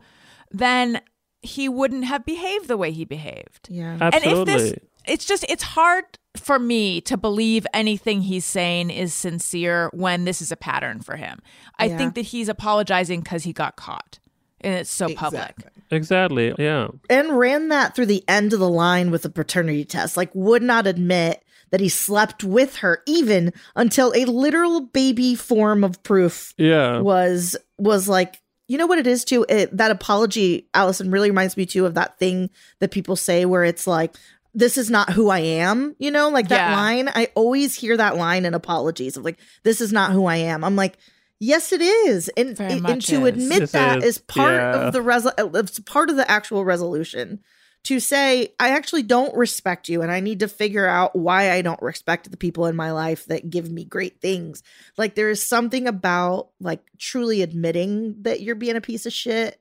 then he wouldn't have behaved the way he behaved. Yeah. And if Absolutely. this it's just it's hard for me to believe anything he's saying is sincere when this is a pattern for him. I Yeah. think that he's apologizing because he got caught. And it's so public. Exactly. Exactly. Yeah. and ran that through the end of the line with the paternity test. Like, would not admit that he slept with her even until a literal baby form of proof Yeah. was was like you know what it is too it, that apology alison really reminds me too of that thing that people say where it's like this is not who i am you know like that Yeah. line i always hear that line in apologies of like this is not who i am i'm like yes it is and, Very and to is. admit This that is- is part yeah. of the resol- uh, it's part of the actual resolution to say i actually don't respect you and i need to figure out why i don't respect the people in my life that give me great things like there is something about like truly admitting that you're being a piece of shit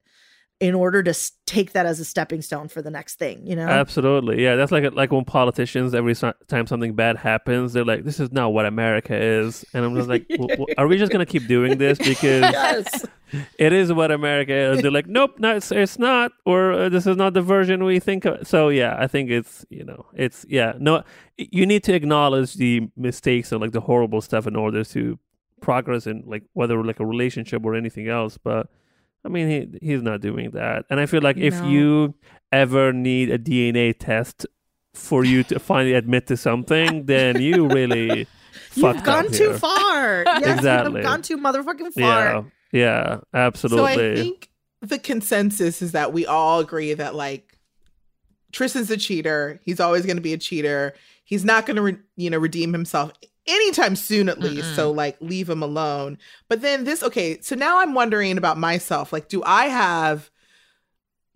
in order to take that as a stepping stone for the next thing you know Absolutely. Yeah. That's like like when politicians every time something bad happens, they're like, "This is not what America is," and I'm just like, w- w- "Are we just gonna keep doing this because yes it is what America is?" They're like, "Nope, no, it's, it's not," or uh, "This is not the version we think." of. So yeah, I think it's you know, it's yeah, no, you need to acknowledge the mistakes and like the horrible stuff in order to progress in like whether like a relationship or anything else, but. I mean, he he's not doing that, and I feel like if No. you ever need a DNA test for you to finally admit to something, then you really you've fucked gone up too far yes Exactly. you've gone too motherfucking Yeah, far yeah, absolutely. So I think the consensus is that we all agree that like Tristan's a cheater. He's always going to be a cheater. He's not going to, re- you know, redeem himself anytime soon, at least. So like, leave him alone. But then this, okay. So now I'm wondering about myself. Like, do I have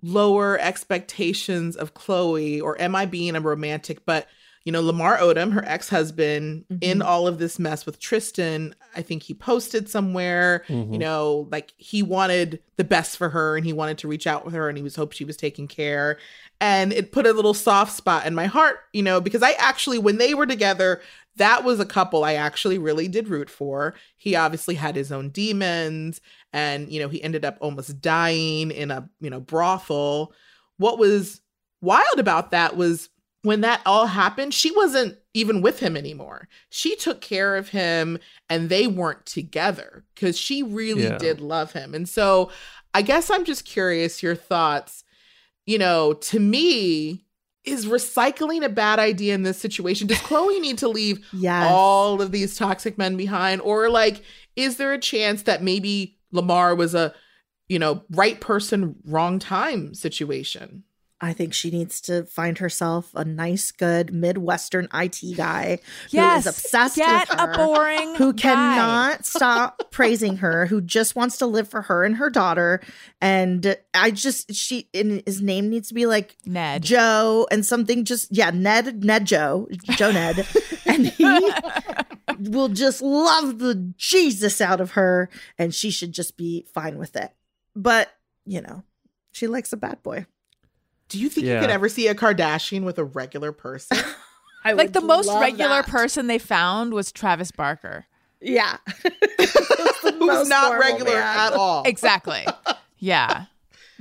lower expectations of Khloe, or am I being a romantic? But you know, Lamar Odom, her ex husband, in mm-hmm. all of this mess with Tristan, I think he posted somewhere, you mm-hmm. know, like he wanted the best for her and he wanted to reach out with her and he was hope she was taking care. And it put a little soft spot in my heart, you know, because I actually, when they were together, that was a couple I actually really did root for. He obviously had his own demons and, you know, he ended up almost dying in a, you know, brothel. What was wild about that was when that all happened, she wasn't even with him anymore. She took care of him and they weren't together because she really Yeah. did love him. And so I guess I'm just curious your thoughts. You know, to me, is recycling a bad idea in this situation? Does Khloe need to leave yes all of these toxic men behind? Or like, is there a chance that maybe Lamar was a, you know, right person, wrong time situation? I think she needs to find herself a nice, good Midwestern IT guy Yes. who is obsessed Get with her, a boring who guy. cannot stop praising her, who just wants to live for her and her daughter. And I just she and his name needs to be like Ned. Joe and something just yeah Ned Ned Joe Joe Ned, and he will just love the Jesus out of her, and she should just be fine with it. But you know, she likes a bad boy. Do you think you could ever see a Kardashian with a regular person? I like the most regular that. person they found was Travis Barker. Yeah. Who's not regular at all? Exactly. yeah.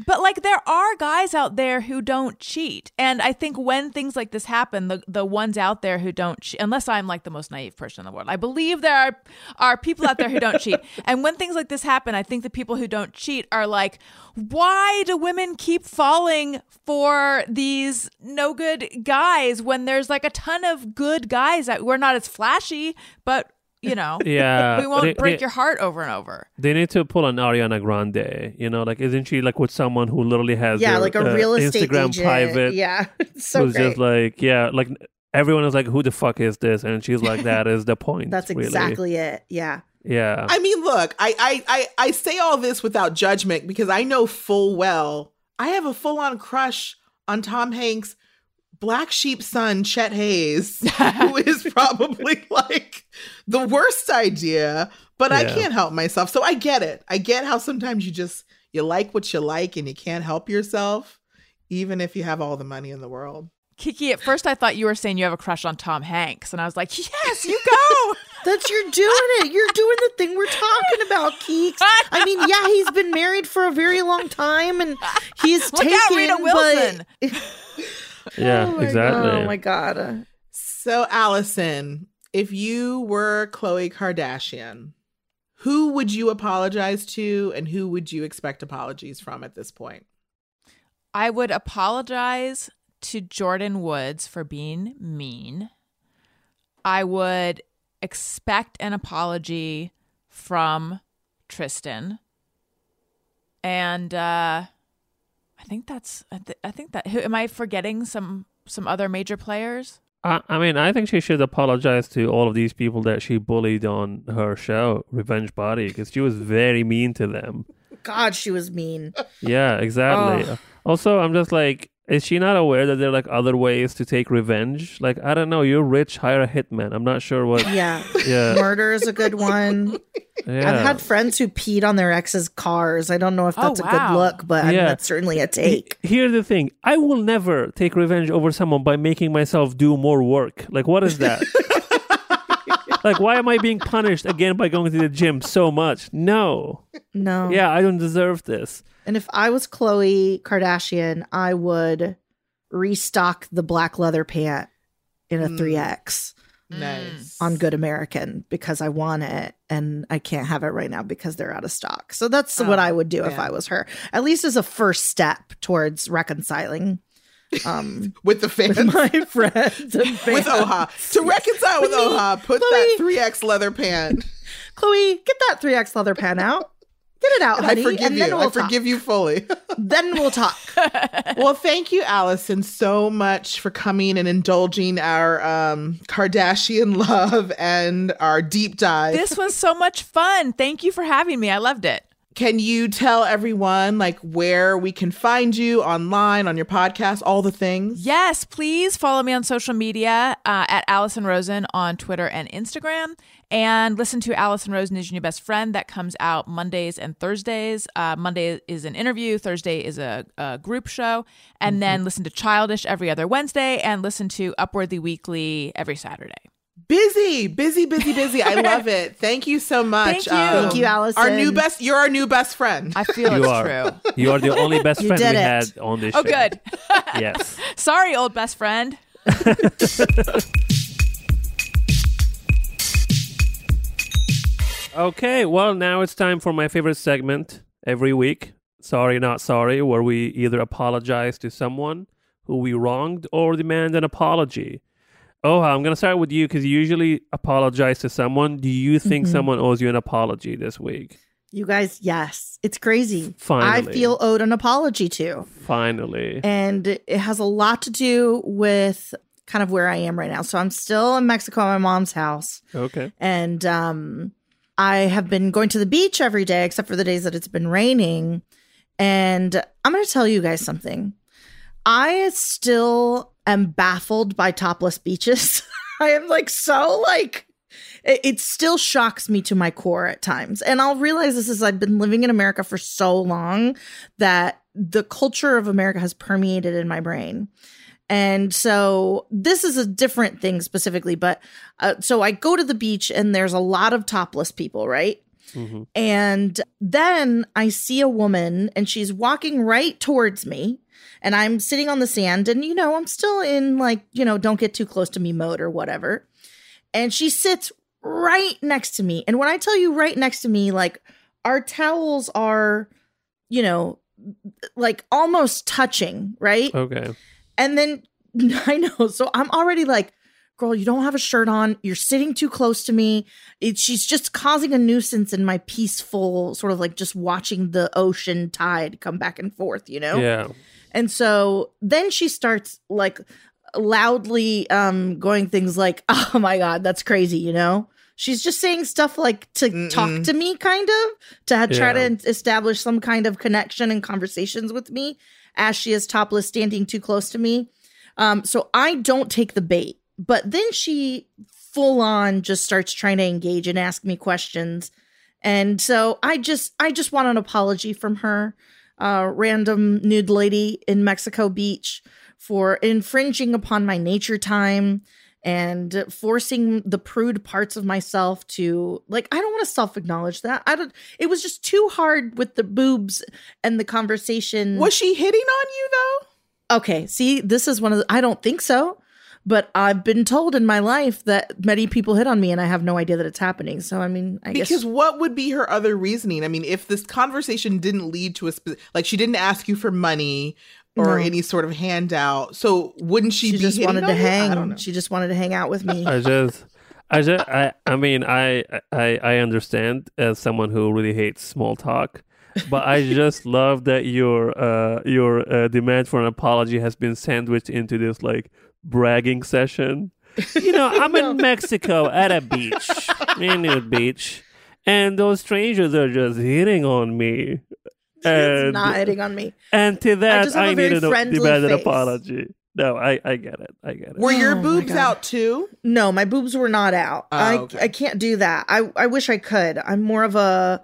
But like there are guys out there who don't cheat. And I think when things like this happen, the the ones out there who don't cheat, unless I'm like the most naive person in the world. I believe there are are people out there who don't cheat. And when things like this happen, I think the people who don't cheat are like, why do women keep falling for these no good guys when there's like a ton of good guys that we're not as flashy, but you know, Yeah, we won't they- break they- your heart over and over. They need to pull an Ariana Grande. You know, like isn't she like with someone who literally has Yeah, their, like a uh, real estate Instagram agent. private? Yeah. It's so who's great. just like yeah, like everyone is like, who the fuck is this? And she's like, that is the point. That's really. exactly it. Yeah. Yeah. I mean, look, I, I I I say all this without judgment because I know full well I have a full on crush on Tom Hanks' black sheep son, Chet Hanks, who is probably like the worst idea. But but I can't help myself. So I get it. I get how sometimes you just you like what you like and you can't help yourself, even if you have all the money in the world. Kiki, at first I thought you were saying you have a crush on Tom Hanks, and I was like, yes, you go. That's you're doing it. You're doing the thing we're talking about, Keeks. I mean, yeah, he's been married for a very long time, and he's Look taken. out, Rita Wilson. But, Yeah, oh exactly. God, oh my god. So Alison, if you were Khloe Kardashian, who would you apologize to and who would you expect apologies from at this point? I would apologize to Jordyn Woods for being mean. I would expect an apology from Tristan. And uh I think that's I, th- I think that who am I forgetting some some other major players? I, I mean, I think she should apologize to all of these people that she bullied on her show, Revenge Body, because she was very mean to them. God, she was mean. Yeah, exactly. Ugh. Also, I'm just like, is she not aware that there are like other ways to take revenge? Like, I don't know, you're rich, hire a hitman. I'm not sure what. Yeah. Yeah. Murder is a good one. Yeah. I've had friends who peed on their ex's cars. I don't know if Oh, that's a good look, but I mean, that's certainly a take. Here's the thing I will never take revenge over someone by making myself do more work. Like, what is that? like, why am I being punished again by going to the gym so much? No. No. Yeah, I don't deserve this. And if I was Khloe Kardashian, I would restock the black leather pant in a Mm. 3X Nice. on Good American because I want it and I can't have it right now because they're out of stock. So that's what Oh, I would do if. I was her. At least as a first step towards reconciling um with the fans. with my friends and with. Oha. To reconcile with With. Oha, put that 3X leather pant. Khloe, get that 3X leather pant out. Get it out, And honey. I forgive and then you. we'll I forgive you fully. Then we'll talk. well, thank you, Alison, so much for coming and indulging our um, Kardashian love and our deep dive. This was so much fun. Thank you for having me. I loved it. Can you tell everyone like where we can find you online, on your podcast, all the things? Yes, please follow me on social media uh, at Alison Rosen on Twitter and Instagram. And listen to Alison Rosen is your new best friend. That comes out Mondays and Thursdays. Uh, Monday is an interview, Thursday is a, a group show. And then listen to Childish every other Wednesday and listen to Upwardly Weekly every Saturday. Busy, busy, busy, busy. I love it. Thank you so much. Um, Thank you. Thank you, Alison. Our new best. You're our new best friend. I feel You it's are. true. You are the only best You friend we it. had on this show. Oh, show. good. Yes. Sorry, old best friend. Okay, well, now it's time for my favorite segment every week. Sorry, not sorry, where we either apologize to someone who we wronged or demand an apology. Oh, I'm going to start with you because you usually apologize to someone. Do you think Mhm. someone owes you an apology this week? You guys, yes. It's crazy. Finally. I feel owed an apology to. Finally. And it has a lot to do with kind of where I am right now. So I'm still in Mexico at my mom's house. Okay. And um I have been going to the beach every day except for the days that it's been raining. And I'm going to tell you guys something. I still am baffled by topless beaches. I am like so like it, it still shocks me to my core at times. And I'll realize this as I've been living in America for so long that the culture of America has permeated in my brain. And so this is a different thing specifically, but uh, so I go to the beach and there's a lot of topless people, right? Mhm. And then I see a woman and she's walking right towards me. And I'm sitting on the sand and, you know, I'm still in like, you know, don't get too close to me mode or whatever. And she sits right next to me. And when I tell you right next to me, like our towels are, you know, like almost touching, right? Okay. And then I know, so I'm already like, girl, you don't have a shirt on. You're sitting too close to me. It, she's just causing a nuisance in my peaceful, sort of like just watching the ocean tide come back and forth, you know? Yeah. And so then she starts like loudly um going things like, "Oh my god, that's crazy," you know? She's just saying stuff like to talk Mm-mm. to me kind of to ha- try Yeah. to establish some kind of connection and conversations with me as she is topless standing too close to me. Um so I don't take the bait. But then she full on just starts trying to engage and ask me questions And so I just I just want an apology from her, uh, random nude lady in Mexico Beach, for infringing upon my nature time and forcing the prude parts of myself to like I don't want to self-acknowledge that. I don't it was just too hard with the boobs and the conversation. Was she hitting on you though? Okay, see, this is one of the I don't think so. But I've been told in my life that many people hit on me and I have no idea that it's happening. So I mean, I because guess what would be her other reasoning? I mean, if this conversation didn't lead to a spe- like she didn't ask you for money or No. any sort of handout, so wouldn't she, she be just wanted to you? I don't hang. She just wanted to hang out with me. I just, I just, I, I mean, I, I, I understand as someone who really hates small talk, but I just love that your, uh, your uh, demand for an apology has been sandwiched into this like bragging session. You know, I'm in Mexico at a beach, in a beach, and those strangers are just hitting on me. It's And, not hitting on me. and to that, I, have I, a very need to friendly demand an face. apology. No, I, I get it. I get it. Were your Oh boobs out too? No, my boobs were not out. Oh, I okay. I can't do that. I I wish I could. I'm more of a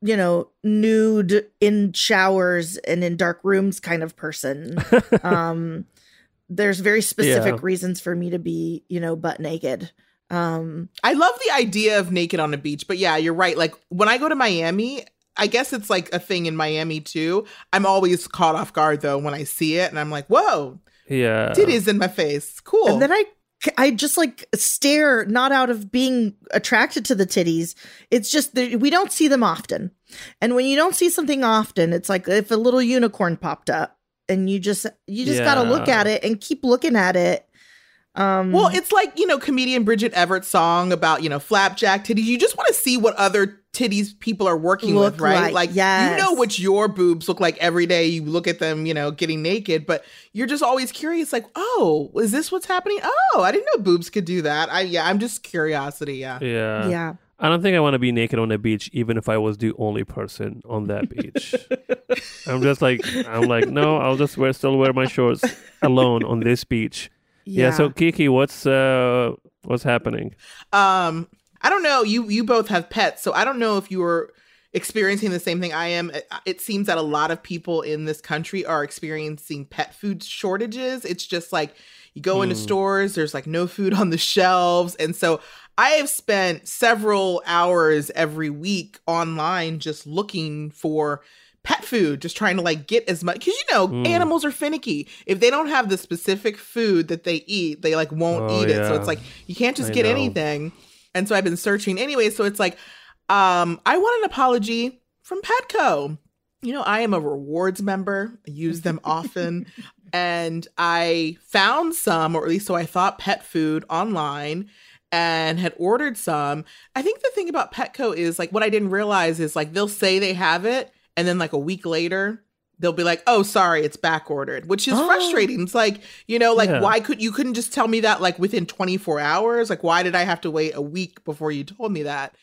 you know, nude in showers and in dark rooms kind of person. um there's very specific Yeah. reasons for me to be, you know, butt naked. Um I love the idea of naked on a beach, but yeah, you're right. Like when I go to Miami, I guess it's like a thing in Miami too. I'm always caught off guard though when I see it, and I'm like, "Whoa, yeah. titties in my face, cool." and then I I just like stare not out of being attracted to the titties. It's just that we don't see them often. And when you don't see something often, it's like if a little unicorn popped up and you just you just got to look at it and keep looking at it. Um Well, it's like, you know, comedian Bridget Everett's song about, you know, flapjack titties. You just want to see what other titties people are working Look with, right? like, you know what your boobs look like every day. You look at them, you know, getting naked, but you're just always curious, like, oh, is this what's happening? Oh, I didn't know boobs could do that. I yeah, I'm just curiosity, yeah. Yeah. yeah. I don't think I want to be naked on a beach, even if I was the only person on that beach. I'm just like, I'm like, no, I'll just wear, still wear my shorts alone on this beach. Yeah. so Kiki, what's uh, what's happening? Um, I don't know. You you both have pets, so I don't know if you were experiencing the same thing I am. It, it seems that a lot of people in this country are experiencing pet food shortages. It's just like you go into stores, there's like no food on the shelves, and so I have spent several hours every week online just looking for pet food just trying to like get as much because you know Mm. animals are finicky. If they don't have the specific food that they eat they like won't Oh, eat it. So it's like you can't just I get know. anything. And so i've been searching. Anyway so it's like um i want an apology from petco. You know i am a rewards member. I use them often. And i found some or at least so i thought pet food online and had ordered some i think the thing about petco is like what i didn't realize is like they'll say they have it and then like a week later they'll be like oh sorry it's back ordered which is Oh. frustrating it's like you know like Yeah. why could you couldn't just tell me that like within 24 hours like why did i have to wait a week before you told me that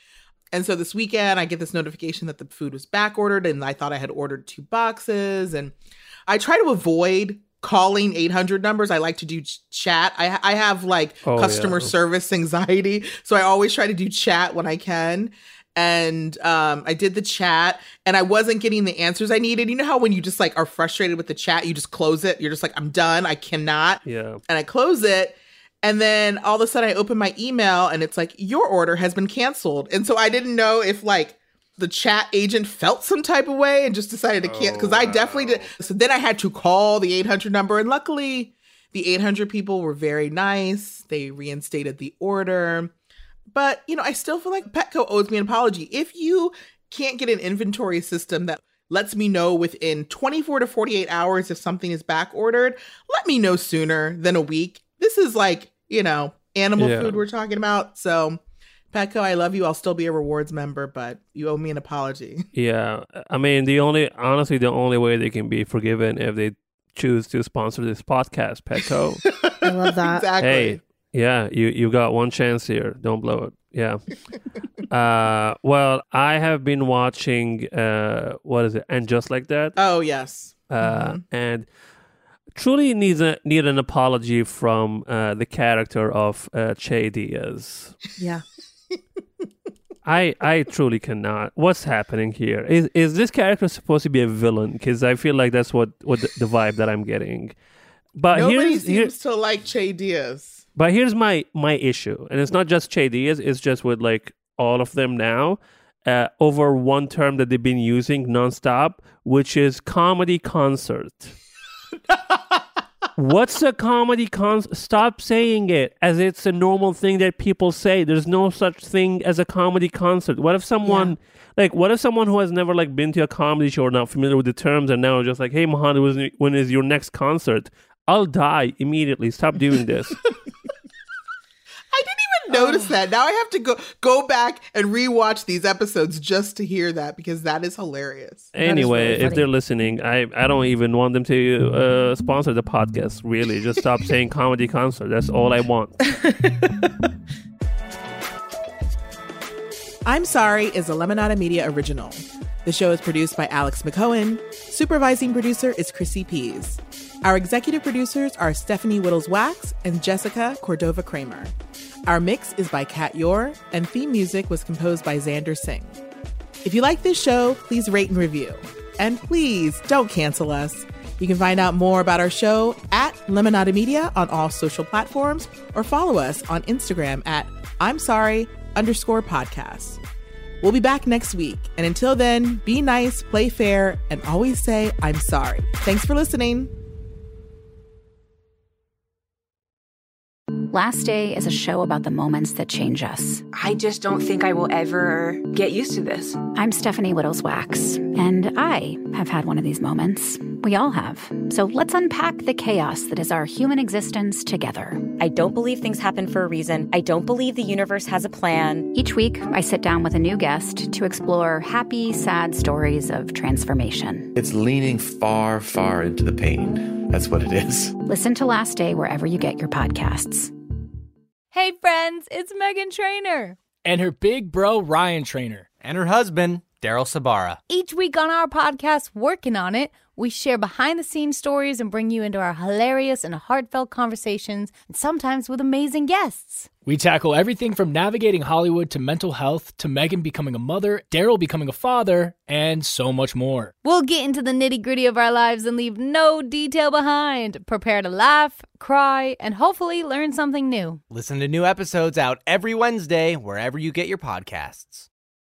and so this weekend i get this notification that the food was back ordered and i thought i had ordered two boxes and i try to avoid calling 800 numbers i like to do ch- chat i, I have like Oh, customer yeah. service anxiety so i always try to do chat when i can and um, I did the chat and I wasn't getting the answers I needed. You know how when you just like are frustrated with the chat, you just close it. You're just like, I'm done. I cannot. Yeah. And I close it. And then all of a sudden I open my email and it's like, your order has been canceled. And so I didn't know if like the chat agent felt some type of way and just decided to cancel because I definitely did. Oh. So then I had to call the 800 number. And luckily, the 800 people were very nice. They reinstated the order. But, you know, I still feel like Petco owes me an apology. If you can't get an inventory system that lets me know within 24 to 48 hours if something is back ordered, let me know sooner than a week. This is like, you know, animal Yeah. food we're talking about. So, Petco, I love you. I'll still be a rewards member, but you owe me an apology. Yeah. I mean, the only, honestly, the only way they can be forgiven if they choose to sponsor this podcast, Petco. I love that. exactly. hey, yeah, you you got one chance here. Don't blow it. Yeah. uh, well, I have been watching. Uh, what is it? And just like that. Oh, yes. Uh, and truly needs a need an apology from uh, the character of uh, Che Diaz. Yeah. I I truly cannot. What's happening here? Is is this character supposed to be a villain? Because I feel like that's what what the, the vibe that I'm getting. But Nobody here's here, seems to like Che Diaz. but here's my my issue, and it's not just Che Diaz. It's just with like all of them now. Uh, over one term that they've been using nonstop, which is comedy concert. What's a comedy concert? Stop saying it as it's a normal thing that people say. There's no such thing as a comedy concert. What if someone, like, what if someone who has never like been to a comedy show or not familiar with the terms and now just like, hey, Mohan, when is your next concert? I'll die immediately. Stop doing this. I didn't notice that. Now I have to go go back and rewatch these episodes just to hear that because that is hilarious. anyway, really if they're listening, I, I don't even want them to uh, sponsor the podcast. Really, just stop saying comedy concert. That's all I want. I'm Sorry is a Lemonada Media original. The show is produced by Alex McCohen. Supervising producer is Chrissy Pease. Our executive producers are Stephanie Whittles Wax and Jessica Cordova Kramer. Our mix is by Kat Yor, and theme music was composed by Xander Singh. If you like this show, please rate and review. And please don't cancel us. You can find out more about our show at Lemonada Media on all social platforms or follow us on Instagram at I'm sorry underscore podcast. We'll be back next week. And until then, be nice, play fair, and always say I'm sorry. Thanks for listening. Last Day is a show about the moments that change us. I just don't think I will ever get used to this. I'm Stephanie Whittles Wax, and I have had one of these moments. We all have. So let's unpack the chaos that is our human existence together. I don't believe things happen for a reason. I don't believe the universe has a plan. Each week, I sit down with a new guest to explore happy, sad stories of transformation. It's leaning far, far into the pain. That's what it is. Listen to Last Day wherever you get your podcasts. Hey, friends, it's Meghan Trainor. and her big bro Ryan Trainor. And her husband, Daryl Sabara. Each week on our podcast, Working on It, we share behind the scenes stories and bring you into our hilarious and heartfelt conversations, and sometimes with amazing guests. We tackle everything from navigating Hollywood to mental health to Meghan becoming a mother, Daryl becoming a father, and so much more. We'll get into the nitty gritty of our lives and leave no detail behind. Prepare to laugh, cry, and hopefully learn something new. Listen to new episodes out every Wednesday wherever you get your podcasts.